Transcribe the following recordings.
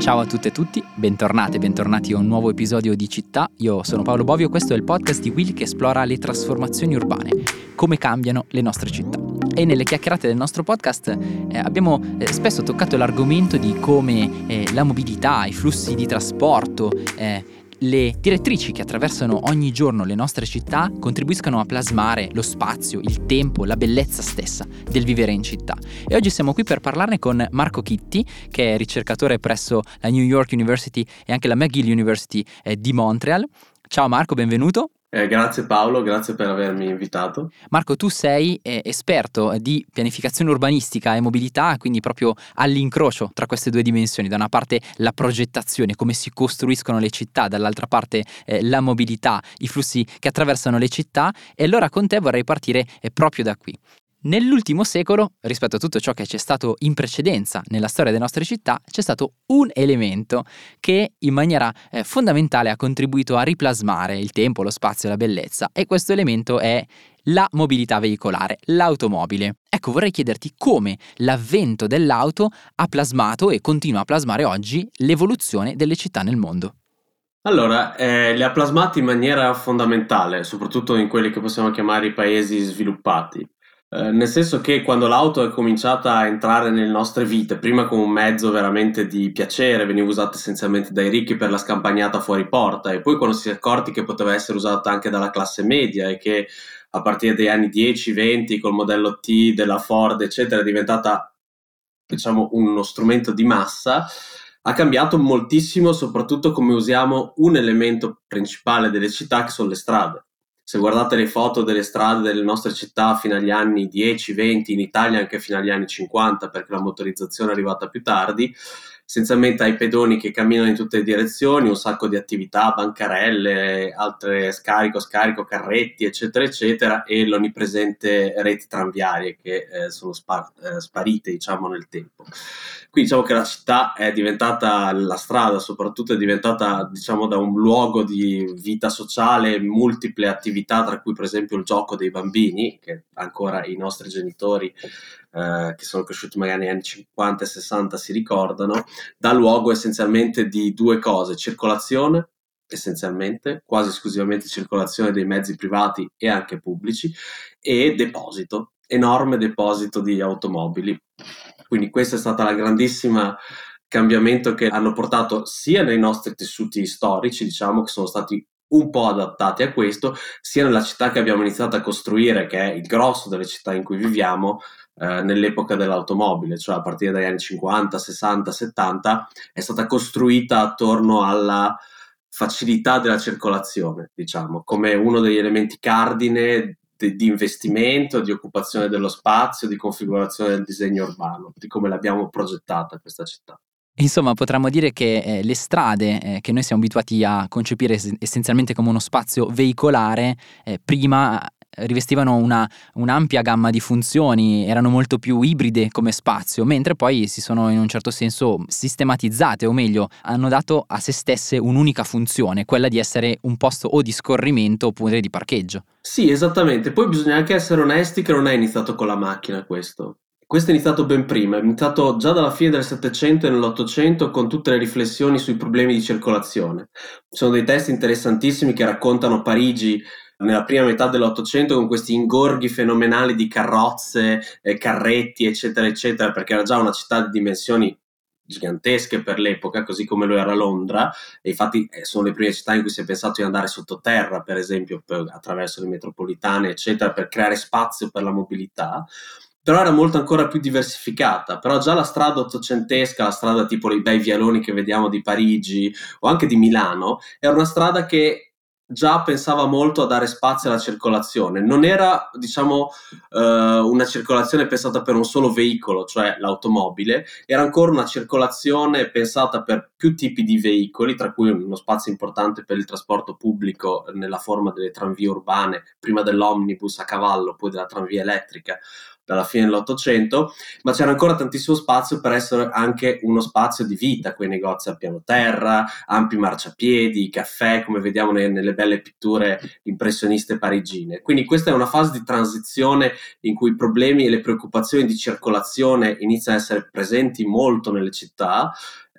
Ciao a tutte e tutti, bentornate e bentornati a un nuovo episodio di Città. Io sono Paolo Bovio, questo è il podcast di Will che esplora le trasformazioni urbane, come cambiano le nostre città. E nelle chiacchierate del nostro podcast eh, abbiamo eh, spesso toccato l'argomento di come eh, la mobilità, i flussi di trasporto, eh, le direttrici che attraversano ogni giorno le nostre città contribuiscano a plasmare lo spazio, il tempo, la bellezza stessa del vivere in città. E oggi siamo qui per parlarne con Marco Chitti, che è ricercatore presso la New York University e anche la McGill University eh, di Montreal. Ciao Marco, benvenuto. Eh, grazie Paolo, grazie per avermi invitato. Marco, tu sei eh, esperto di pianificazione urbanistica e mobilità, quindi proprio all'incrocio tra queste due dimensioni, da una parte la progettazione, come si costruiscono le città, dall'altra parte eh, la mobilità, i flussi che attraversano le città e allora con te vorrei partire eh, proprio da qui. Nell'ultimo secolo, rispetto a tutto ciò che c'è stato in precedenza nella storia delle nostre città, c'è stato un elemento che in maniera eh, fondamentale ha contribuito a riplasmare il tempo, lo spazio e la bellezza e questo elemento è la mobilità veicolare, l'automobile. Ecco, vorrei chiederti come l'avvento dell'auto ha plasmato e continua a plasmare oggi l'evoluzione delle città nel mondo. Allora, eh, le ha plasmate in maniera fondamentale, soprattutto in quelli che possiamo chiamare i paesi sviluppati. Eh, nel senso che quando l'auto è cominciata a entrare nelle nostre vite, prima come un mezzo veramente di piacere, veniva usata essenzialmente dai ricchi per la scampagnata fuori porta, e poi quando si è accorti che poteva essere usata anche dalla classe media e che a partire dagli anni 10-20 col modello T della Ford, eccetera, è diventata diciamo uno strumento di massa, ha cambiato moltissimo soprattutto come usiamo un elemento principale delle città che sono le strade se guardate le foto delle strade delle nostre città fino agli anni 10-20, in Italia anche fino agli anni 50, perché la motorizzazione è arrivata più tardi, essenzialmente hai pedoni che camminano in tutte le direzioni, un sacco di attività, bancarelle, altre scarico, scarico, carretti, eccetera, eccetera, e l'onnipresente reti tranviarie che eh, sono spar- eh, sparite, diciamo, nel tempo. Qui diciamo che la città è diventata, la strada soprattutto è diventata, diciamo, da un luogo di vita sociale, multiple attività, tra cui per esempio il gioco dei bambini, che ancora i nostri genitori eh, che sono cresciuti magari negli anni 50 e 60 si ricordano, dà luogo essenzialmente di due cose, circolazione essenzialmente, quasi esclusivamente circolazione dei mezzi privati e anche pubblici, e deposito, enorme deposito di automobili. Quindi questa è stata la grandissima cambiamento che hanno portato sia nei nostri tessuti storici, diciamo, che sono stati un po' adattati a questo, sia nella città che abbiamo iniziato a costruire, che è il grosso delle città in cui viviamo, eh, nell'epoca dell'automobile, cioè a partire dagli anni 50, 60, 70, è stata costruita attorno alla facilità della circolazione, diciamo, come uno degli elementi cardine di, di investimento, di occupazione dello spazio, di configurazione del disegno urbano, di come l'abbiamo progettata questa città. Insomma, potremmo dire che eh, le strade eh, che noi siamo abituati a concepire es- essenzialmente come uno spazio veicolare, eh, prima rivestivano una, un'ampia gamma di funzioni, erano molto più ibride come spazio, mentre poi si sono in un certo senso sistematizzate, o meglio, hanno dato a se stesse un'unica funzione, quella di essere un posto o di scorrimento oppure di parcheggio. Sì, esattamente. Poi bisogna anche essere onesti che non è iniziato con la macchina questo. Questo è iniziato ben prima, è iniziato già dalla fine del Settecento e nell'Ottocento con tutte le riflessioni sui problemi di circolazione. Ci sono dei testi interessantissimi che raccontano Parigi nella prima metà dell'Ottocento con questi ingorghi fenomenali di carrozze, eh, carretti, eccetera, eccetera, perché era già una città di dimensioni gigantesche per l'epoca, così come lo era Londra, e infatti eh, sono le prime città in cui si è pensato di andare sottoterra, per esempio, per, attraverso le metropolitane, eccetera, per creare spazio per la mobilità però era molto ancora più diversificata. Però già la strada ottocentesca, la strada tipo i bei vialoni che vediamo di Parigi o anche di Milano, era una strada che già pensava molto a dare spazio alla circolazione. Non era, diciamo, uh, una circolazione pensata per un solo veicolo, cioè l'automobile, era ancora una circolazione pensata per più tipi di veicoli, tra cui uno spazio importante per il trasporto pubblico nella forma delle tranvie urbane, prima dell'omnibus a cavallo, poi della tranvia elettrica dalla fine dell'Ottocento, ma c'era ancora tantissimo spazio per essere anche uno spazio di vita, quei negozi a piano terra, ampi marciapiedi, caffè, come vediamo nelle, nelle belle pitture impressioniste parigine. Quindi questa è una fase di transizione in cui i problemi e le preoccupazioni di circolazione iniziano a essere presenti molto nelle città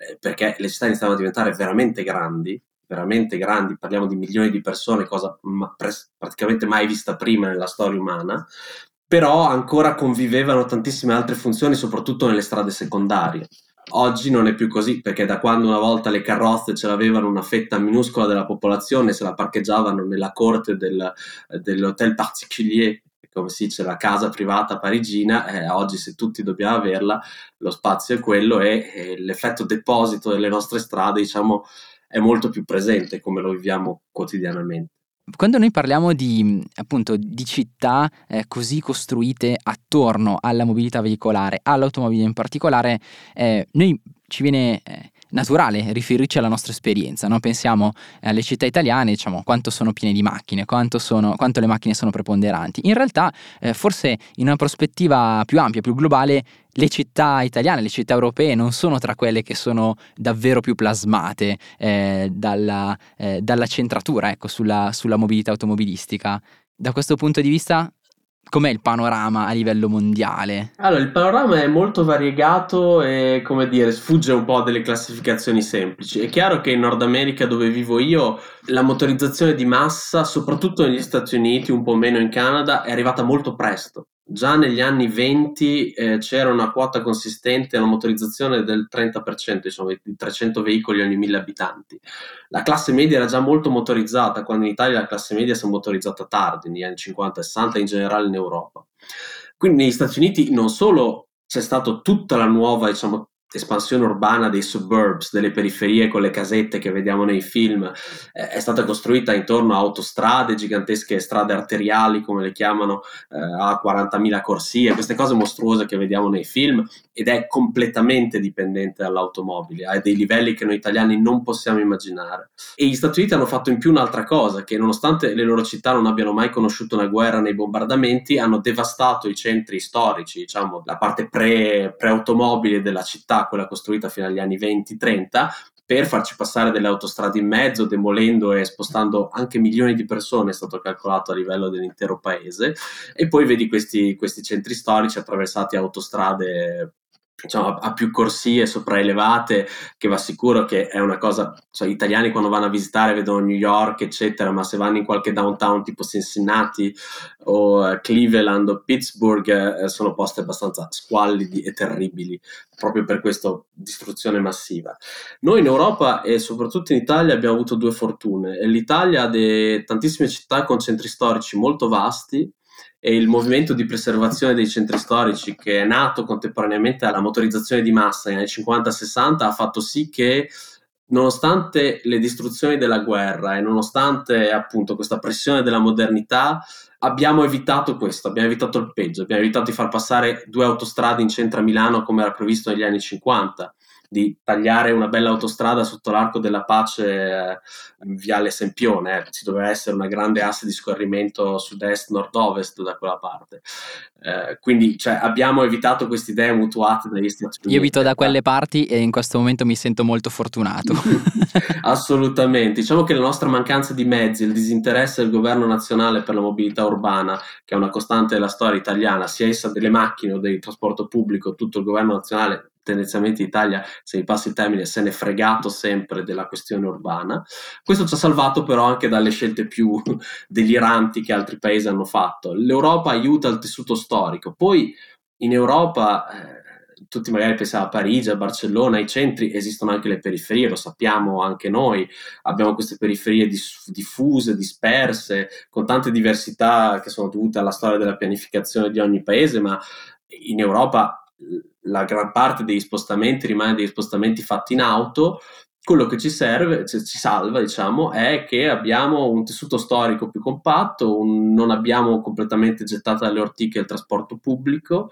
eh, perché le città iniziavano a diventare veramente grandi, veramente grandi, parliamo di milioni di persone, cosa ma, pres- praticamente mai vista prima nella storia umana, però ancora convivevano tantissime altre funzioni, soprattutto nelle strade secondarie. Oggi non è più così, perché da quando una volta le carrozze ce l'avevano una fetta minuscola della popolazione, se la parcheggiavano nella corte del, dell'hotel particulier, come si dice, la casa privata parigina, eh, oggi se tutti dobbiamo averla, lo spazio è quello e, e l'effetto deposito delle nostre strade, diciamo, è molto più presente come lo viviamo quotidianamente. Quando noi parliamo di, appunto, di città eh, così costruite attorno alla mobilità veicolare, all'automobile in particolare, eh, noi ci viene eh, naturale riferirci alla nostra esperienza, no? pensiamo alle città italiane, diciamo quanto sono piene di macchine, quanto, sono, quanto le macchine sono preponderanti. In realtà, eh, forse in una prospettiva più ampia, più globale, le città italiane, le città europee non sono tra quelle che sono davvero più plasmate eh, dalla, eh, dalla, centratura ecco, sulla, sulla mobilità automobilistica. Da questo punto di vista Com'è il panorama a livello mondiale? Allora, il panorama è molto variegato e, come dire, sfugge un po' delle classificazioni semplici. È chiaro che in Nord America, dove vivo io, la motorizzazione di massa, soprattutto negli Stati Uniti, un po' meno in Canada, è arrivata molto presto. Già negli anni 20 eh, c'era una quota consistente alla motorizzazione del 30%, diciamo, di 300 veicoli ogni 1000 abitanti. La classe media era già molto motorizzata, quando in Italia la classe media si è motorizzata tardi, negli anni 50 e 60, in generale in Europa. Quindi negli Stati Uniti non solo c'è stata tutta la nuova diciamo, espansione urbana dei suburbs, delle periferie con le casette che vediamo nei film, eh, è stata costruita intorno a autostrade, gigantesche strade arteriali, come le chiamano, eh, a 40.000 corsie, queste cose mostruose che vediamo nei film, ed è completamente dipendente dall'automobile, a dei livelli che noi italiani non possiamo immaginare. E gli Stati Uniti hanno fatto in più un'altra cosa, che nonostante le loro città non abbiano mai conosciuto una guerra nei bombardamenti, hanno devastato i centri storici, diciamo la parte pre, pre-automobile della città, quella costruita fino agli anni 20-30, per farci passare delle autostrade in mezzo, demolendo e spostando anche milioni di persone, è stato calcolato a livello dell'intero paese. E poi vedi questi, questi centri storici attraversati autostrade diciamo, a più corsie sopraelevate, che va sicuro che è una cosa, cioè, gli italiani quando vanno a visitare vedono New York, eccetera, ma se vanno in qualche downtown tipo Cincinnati o uh, Cleveland o Pittsburgh, eh, sono posti abbastanza squallidi e terribili, proprio per questa distruzione massiva. Noi in Europa e soprattutto in Italia abbiamo avuto due fortune. L'Italia ha de- tantissime città con centri storici molto vasti, e il movimento di preservazione dei centri storici che è nato contemporaneamente alla motorizzazione di massa negli anni 50-60 ha fatto sì che nonostante le distruzioni della guerra e nonostante appunto questa pressione della modernità abbiamo evitato questo, abbiamo evitato il peggio, abbiamo evitato di far passare due autostrade in centro a Milano come era previsto negli anni 50 di tagliare una bella autostrada sotto l'arco della pace eh, in Viale Sempione, eh. ci doveva essere una grande asse di scorrimento sud-est-nord-ovest da quella parte. Eh, quindi cioè, abbiamo evitato queste idee mutuate dagli Stati Uniti. Io abito da quelle parti e in questo momento mi sento molto fortunato. Assolutamente. Diciamo che la nostra mancanza di mezzi, il disinteresse del governo nazionale per la mobilità urbana, che è una costante della storia italiana, sia essa delle macchine o del trasporto pubblico, tutto il governo nazionale tendenzialmente Italia, se mi passi il termine, se ne è fregato sempre della questione urbana. Questo ci ha salvato però anche dalle scelte più deliranti che altri paesi hanno fatto. L'Europa aiuta il tessuto storico, poi in Europa... Eh, tutti magari pensiamo a Parigi, a Barcellona, ai centri, esistono anche le periferie, lo sappiamo anche noi, abbiamo queste periferie diffuse, disperse, con tante diversità che sono dovute alla storia della pianificazione di ogni paese, ma in Europa la gran parte degli spostamenti rimane degli spostamenti fatti in auto, quello che ci serve, ci salva, diciamo, è che abbiamo un tessuto storico più compatto, un, non abbiamo completamente gettato dalle ortiche il trasporto pubblico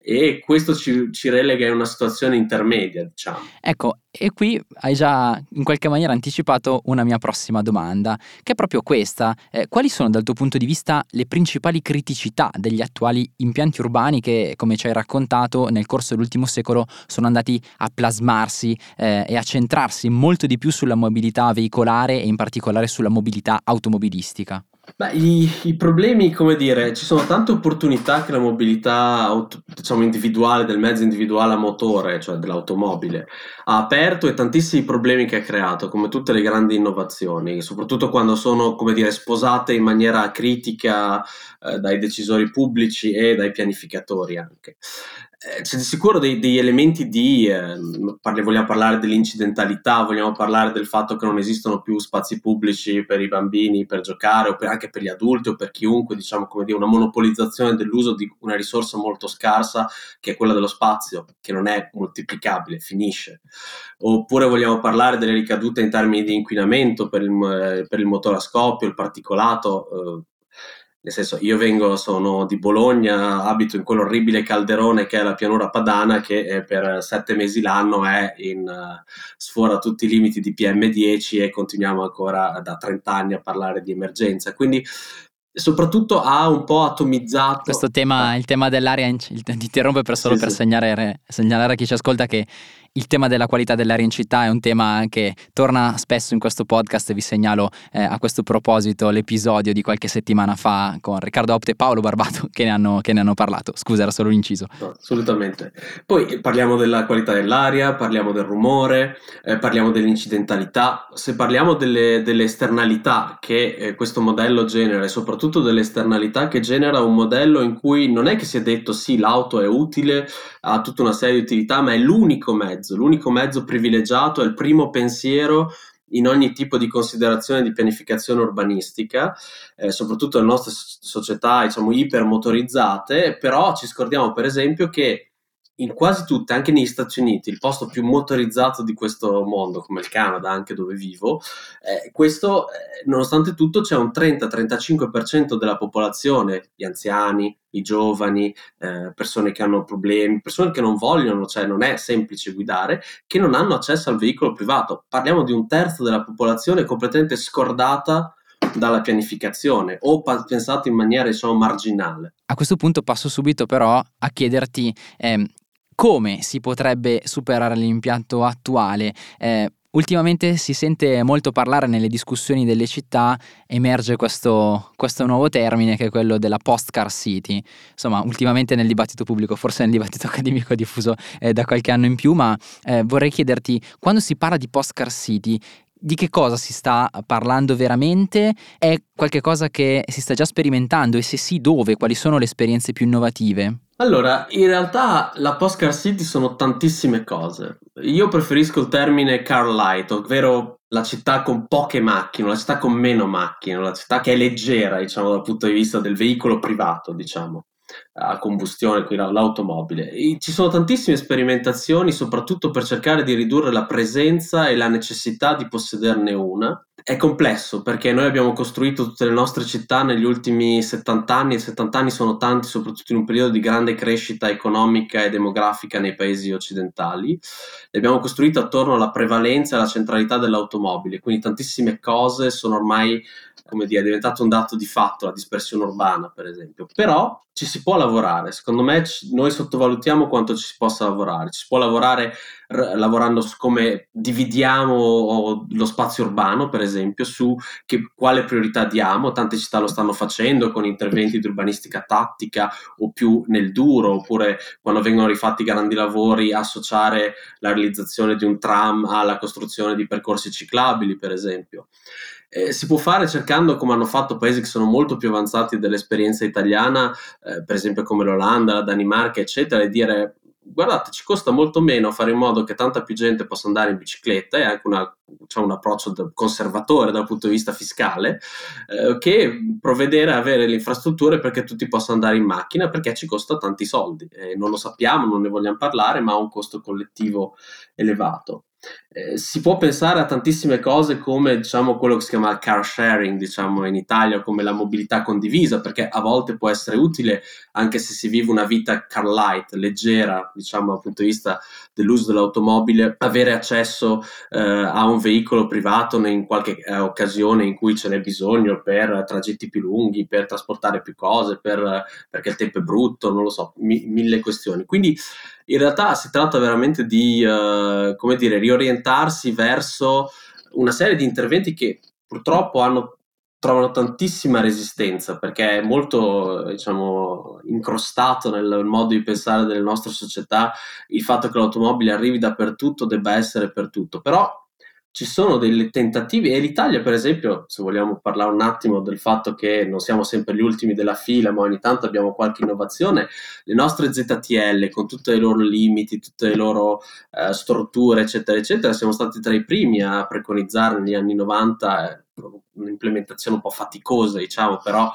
e questo ci, ci, relega in una situazione intermedia, diciamo. Ecco, e qui hai già in qualche maniera anticipato una mia prossima domanda, che è proprio questa. Eh, quali sono dal tuo punto di vista le principali criticità degli attuali impianti urbani che, come ci hai raccontato, nel corso dell'ultimo secolo sono andati a plasmarsi eh, e a centrarsi molto di più sulla mobilità veicolare e in particolare sulla mobilità automobilistica? Beh, i, i, problemi, come dire, ci sono tante opportunità che la mobilità auto, diciamo, individuale del mezzo individuale a motore, cioè dell'automobile, ha aperto e tantissimi problemi che ha creato, come tutte le grandi innovazioni, soprattutto quando sono, come dire, sposate in maniera critica eh, dai decisori pubblici e dai pianificatori anche. Eh, c'è di sicuro dei, degli elementi di, eh, parli, vogliamo parlare dell'incidentalità, vogliamo parlare del fatto che non esistono più spazi pubblici per i bambini per giocare o per, anche per gli adulti o per chiunque, diciamo come dire, una monopolizzazione dell'uso di una risorsa molto scarsa che è quella dello spazio, che non è moltiplicabile, finisce. Oppure vogliamo parlare delle ricadute in termini di inquinamento per il, eh, per il motore a scoppio, il particolato, eh, nel senso, io vengo, sono di Bologna, abito in quell'orribile calderone che è la pianura padana, che eh, per sette mesi l'anno è in, uh, sfora tutti i limiti di PM10 e continuiamo ancora da 30 anni a parlare di emergenza. Quindi soprattutto ha un po' atomizzato questo tema, il tema dell'aria, ti interrompo per solo sì, per sì. Segnalare, segnalare a chi ci ascolta che il tema della qualità dell'aria in città è un tema che torna spesso in questo podcast e vi segnalo eh, a questo proposito l'episodio di qualche settimana fa con Riccardo Opte e Paolo Barbato che ne hanno, che ne hanno parlato. Scusa, era solo un inciso. No, assolutamente. Poi parliamo della qualità dell'aria, parliamo del rumore, eh, parliamo dell'incidentalità. Se parliamo delle, delle esternalità che eh, questo modello genera e soprattutto delle esternalità che genera un modello in cui non è che si è detto sì, l'auto è utile, ha tutta una serie di utilità, ma è l'unico mezzo mezzo, l'unico mezzo privilegiato è il primo pensiero in ogni tipo di considerazione di pianificazione urbanistica, eh, soprattutto nelle nostre società diciamo ipermotorizzate, però ci scordiamo per esempio che in quasi tutte, anche negli Stati Uniti, il posto più motorizzato di questo mondo, come il Canada, anche dove vivo, eh, questo, eh, nonostante tutto, c'è un 30-35% della popolazione, gli anziani, i giovani, eh, persone che hanno problemi, persone che non vogliono, cioè non è semplice guidare, che non hanno accesso al veicolo privato. Parliamo di un terzo della popolazione completamente scordata dalla pianificazione o pensato in maniera diciamo marginale. A questo punto passo subito però a chiederti eh, come si potrebbe superare l'impianto attuale? Eh, ultimamente si sente molto parlare nelle discussioni delle città, emerge questo, questo, nuovo termine che è quello della post-car city. Insomma, ultimamente nel dibattito pubblico, forse nel dibattito accademico diffuso eh, da qualche anno in più, ma eh, vorrei chiederti, quando si parla di post-car city, di che cosa si sta parlando veramente? È qualcosa che si sta già sperimentando e se sì dove? Quali sono le esperienze più innovative? Allora, in realtà la post-car city sono tantissime cose. Io preferisco il termine car light, ovvero la città con poche macchine, la città con meno macchine, la città che è leggera, diciamo, dal punto di vista del veicolo privato, diciamo a combustione, l'automobile. E ci sono tantissime sperimentazioni, soprattutto per cercare di ridurre la presenza e la necessità di possederne una. È complesso perché noi abbiamo costruito tutte le nostre città negli ultimi 70 anni e 70 anni sono tanti, soprattutto in un periodo di grande crescita economica e demografica nei paesi occidentali. Le abbiamo costruite attorno alla prevalenza e alla centralità dell'automobile, quindi tantissime cose sono ormai come dire, è diventato un dato di fatto la dispersione urbana, per esempio. Però ci si può lavorare, secondo me noi sottovalutiamo quanto ci si possa lavorare, ci si può lavorare r- lavorando su come dividiamo lo spazio urbano, per esempio, su che, quale priorità diamo, tante città lo stanno facendo con interventi di urbanistica tattica o più nel duro, oppure quando vengono rifatti grandi lavori associare la realizzazione di un tram alla costruzione di percorsi ciclabili, per esempio. Eh, si può fare cercando, come hanno fatto paesi che sono molto più avanzati dell'esperienza italiana, eh, per esempio come l'Olanda, la Danimarca, eccetera, e dire guardate, ci costa molto meno fare in modo che tanta più gente possa andare in bicicletta e anche una, cioè un approccio conservatore dal punto di vista fiscale, eh, che provvedere a avere le infrastrutture perché tutti possano andare in macchina perché ci costa tanti soldi. Eh, non lo sappiamo, non ne vogliamo parlare, ma ha un costo collettivo elevato. Eh, si può pensare a tantissime cose come diciamo, quello che si chiama car sharing diciamo, in Italia, come la mobilità condivisa, perché a volte può essere utile anche se si vive una vita car light, leggera, diciamo, dal punto di vista dell'uso dell'automobile, avere accesso eh, a un veicolo privato in qualche eh, occasione in cui ce n'è bisogno per tragitti più lunghi, per trasportare più cose, per, perché il tempo è brutto, non lo so, mi, mille questioni. Quindi in realtà si tratta veramente di, uh, come dire, riorientarsi verso una serie di interventi che purtroppo hanno trovano tantissima resistenza perché è molto diciamo incrostato nel modo di pensare delle nostre società il fatto che l'automobile arrivi dappertutto debba essere per tutto. Però ci sono delle tentative e l'Italia per esempio se vogliamo parlare un attimo del fatto che non siamo sempre gli ultimi della fila ma ogni tanto abbiamo qualche innovazione le nostre ZTL con tutti i loro limiti tutte le loro eh, strutture eccetera eccetera siamo stati tra i primi a preconizzare negli anni 90 eh, un'implementazione un po' faticosa diciamo però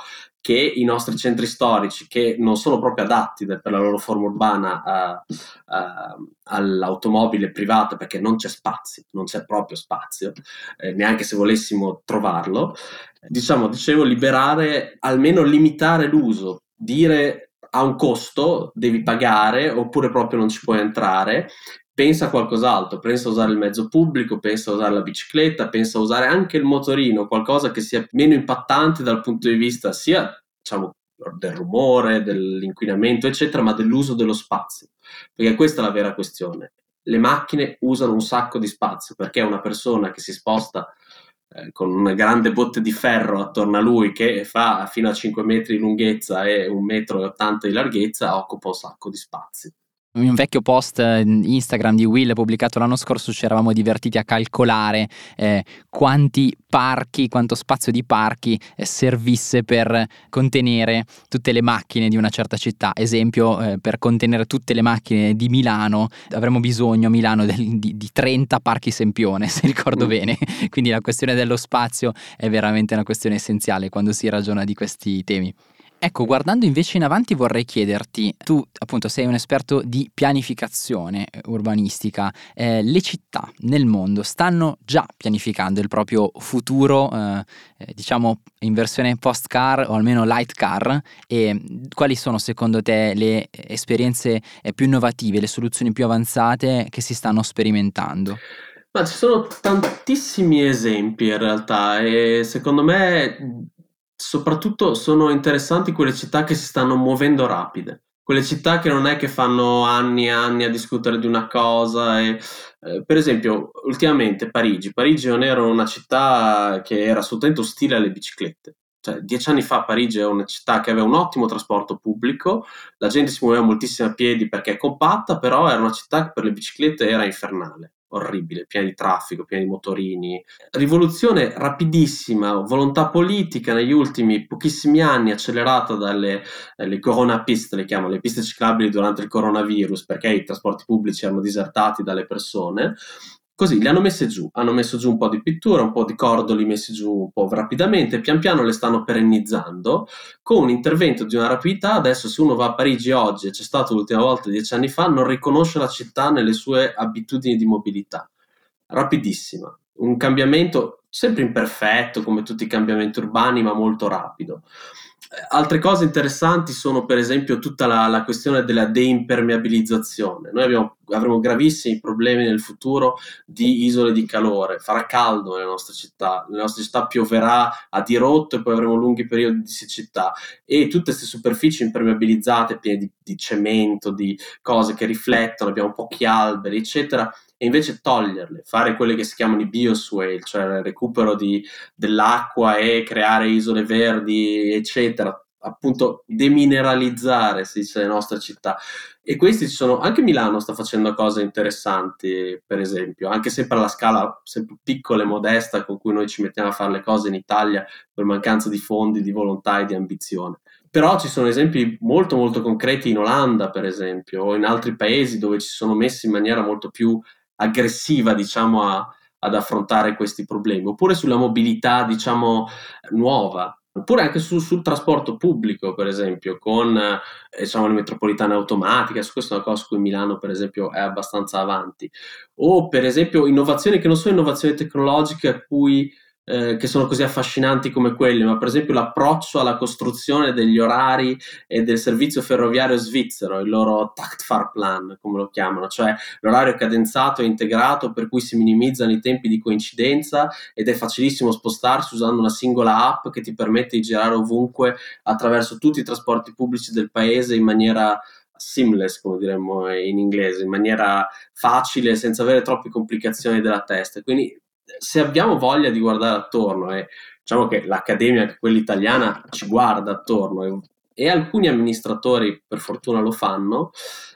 che i nostri centri storici, che non sono proprio adatti per la loro forma urbana a, a, all'automobile privata perché non c'è spazio, non c'è proprio spazio, eh, neanche se volessimo trovarlo, diciamo, dicevo, liberare, almeno limitare l'uso, dire a un costo devi pagare oppure proprio non ci puoi entrare pensa a qualcos'altro, pensa a usare il mezzo pubblico, pensa a usare la bicicletta, pensa a usare anche il motorino, qualcosa che sia meno impattante dal punto di vista sia diciamo, del rumore, dell'inquinamento, eccetera, ma dell'uso dello spazio. Perché questa è la vera questione. Le macchine usano un sacco di spazio perché una persona che si sposta eh, con una grande botte di ferro attorno a lui che fa fino a 5 metri di lunghezza e 1,80 metro di larghezza occupa un sacco di spazio un vecchio post eh, Instagram di Will pubblicato l'anno scorso ci eravamo divertiti a calcolare eh, quanti parchi, quanto spazio di parchi eh, servisse per contenere tutte le macchine di una certa città. Esempio, eh, per contenere tutte le macchine di Milano avremmo bisogno a Milano del, di, di, 30 parchi Sempione, se ricordo mm. bene. Quindi la questione dello spazio è veramente una questione essenziale quando si ragiona di questi temi. Ecco, guardando invece in avanti vorrei chiederti, tu appunto sei un esperto di pianificazione eh, urbanistica, eh, le città nel mondo stanno già pianificando il proprio futuro, eh, eh diciamo in versione post-car o almeno light car e quali sono secondo te le esperienze eh, più innovative, le soluzioni più avanzate che si stanno sperimentando? Ma ci sono tantissimi esempi in realtà e secondo me soprattutto sono interessanti quelle città che si stanno muovendo rapide, quelle città che non è che fanno anni e anni a discutere di una cosa. E, eh, per esempio, ultimamente Parigi. Parigi non era una città che era assolutamente ostile alle biciclette. Cioè, dieci anni fa Parigi è una città che aveva un ottimo trasporto pubblico, la gente si muoveva moltissimo a piedi perché è compatta, però era una città che per le biciclette era infernale orribile, piena di traffico, piena di motorini. Rivoluzione rapidissima, volontà politica negli ultimi pochissimi anni, accelerata dalle le corona le chiamano, le piste ciclabili durante il coronavirus, perché i trasporti pubblici erano disertati dalle persone. Così le hanno messe giù, hanno messo giù un po' di pittura, un po' di cordoli messi giù un po' rapidamente, pian piano le stanno perennizzando con un intervento di una rapidità. Adesso, se uno va a Parigi oggi, c'è stato l'ultima volta dieci anni fa, non riconosce la città nelle sue abitudini di mobilità. Rapidissima, un cambiamento sempre imperfetto come tutti i cambiamenti urbani, ma molto rapido. Altre cose interessanti sono per esempio tutta la, la questione della deimpermeabilizzazione. Noi abbiamo, avremo gravissimi problemi nel futuro di isole di calore, farà caldo nelle nostre città, nelle nostre città pioverà a dirotto e poi avremo lunghi periodi di siccità e tutte queste superfici impermeabilizzate piene di, di cemento, di cose che riflettono, abbiamo pochi alberi, eccetera e invece toglierle, fare quelle che si chiamano i bioswale, cioè il recupero di, dell'acqua e creare isole verdi, eccetera, appunto demineralizzare, si dice, le nostre città. E questi ci sono, anche Milano sta facendo cose interessanti, per esempio, anche sempre alla scala sempre piccola e modesta con cui noi ci mettiamo a fare le cose in Italia per mancanza di fondi, di volontà e di ambizione. Però ci sono esempi molto molto concreti in Olanda, per esempio, o in altri paesi dove ci sono messi in maniera molto più aggressiva, diciamo, a, ad affrontare questi problemi, oppure sulla mobilità, diciamo, nuova, oppure anche su, sul trasporto pubblico, per esempio, con diciamo, le metropolitane automatiche, su questa è una cosa su cui Milano, per esempio, è abbastanza avanti, o per esempio innovazioni che non sono innovazioni tecnologiche a cui eh, che sono così affascinanti come quelli, ma per esempio l'approccio alla costruzione degli orari e del servizio ferroviario svizzero, il loro Taktfahrplan, come lo chiamano, cioè l'orario cadenzato e integrato per cui si minimizzano i tempi di coincidenza ed è facilissimo spostarsi usando una singola app che ti permette di girare ovunque attraverso tutti i trasporti pubblici del paese in maniera seamless, come diremmo in inglese, in maniera facile, senza avere troppe complicazioni della testa. Quindi se abbiamo voglia di guardare attorno e diciamo che l'accademia, anche quella italiana, ci guarda attorno e, e alcuni amministratori per fortuna lo fanno,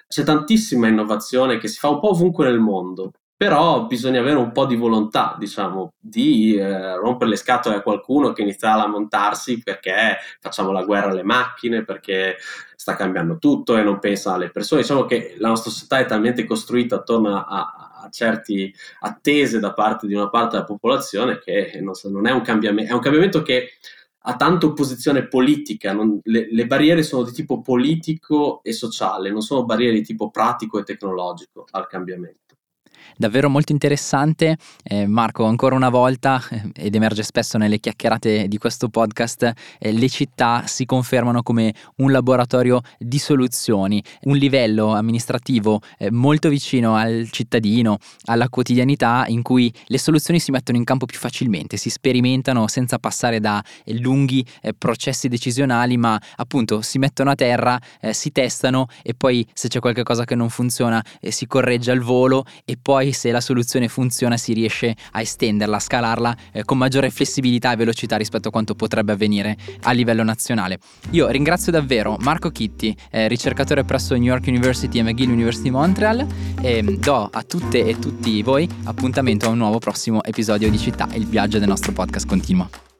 c'è tantissima innovazione che si fa un po' ovunque nel mondo però bisogna avere un po' di volontà, diciamo, di eh, rompere le scatole a qualcuno che inizia a lamentarsi perché facciamo la guerra alle macchine, perché sta cambiando tutto e non pensa alle persone. Diciamo che la nostra società è talmente costruita attorno a, a certe attese da parte di una parte della popolazione che non, so, non è un cambiamento, è un cambiamento che ha tanta opposizione politica, non, le, le, barriere sono di tipo politico e sociale, non sono barriere di tipo pratico e tecnologico al cambiamento davvero molto interessante. Eh, Marco, ancora una volta, eh, ed emerge spesso nelle chiacchierate di questo podcast, eh, le città si confermano come un laboratorio di soluzioni, un livello amministrativo eh, molto vicino al cittadino, alla quotidianità, in cui le soluzioni si mettono in campo più facilmente, si sperimentano senza passare da eh, lunghi eh, processi decisionali, ma appunto si mettono a terra, si testano e poi se c'è qualcosa che non funziona si corregge al volo e poi poi se la soluzione funziona si riesce a estenderla, a scalarla eh, con maggiore flessibilità e velocità rispetto a quanto potrebbe avvenire a livello nazionale. Io ringrazio davvero Marco Chitti, eh, ricercatore presso New York University e McGill University Montreal e mm, do a tutte e tutti voi appuntamento a un nuovo prossimo episodio di Città, il viaggio del nostro podcast continua.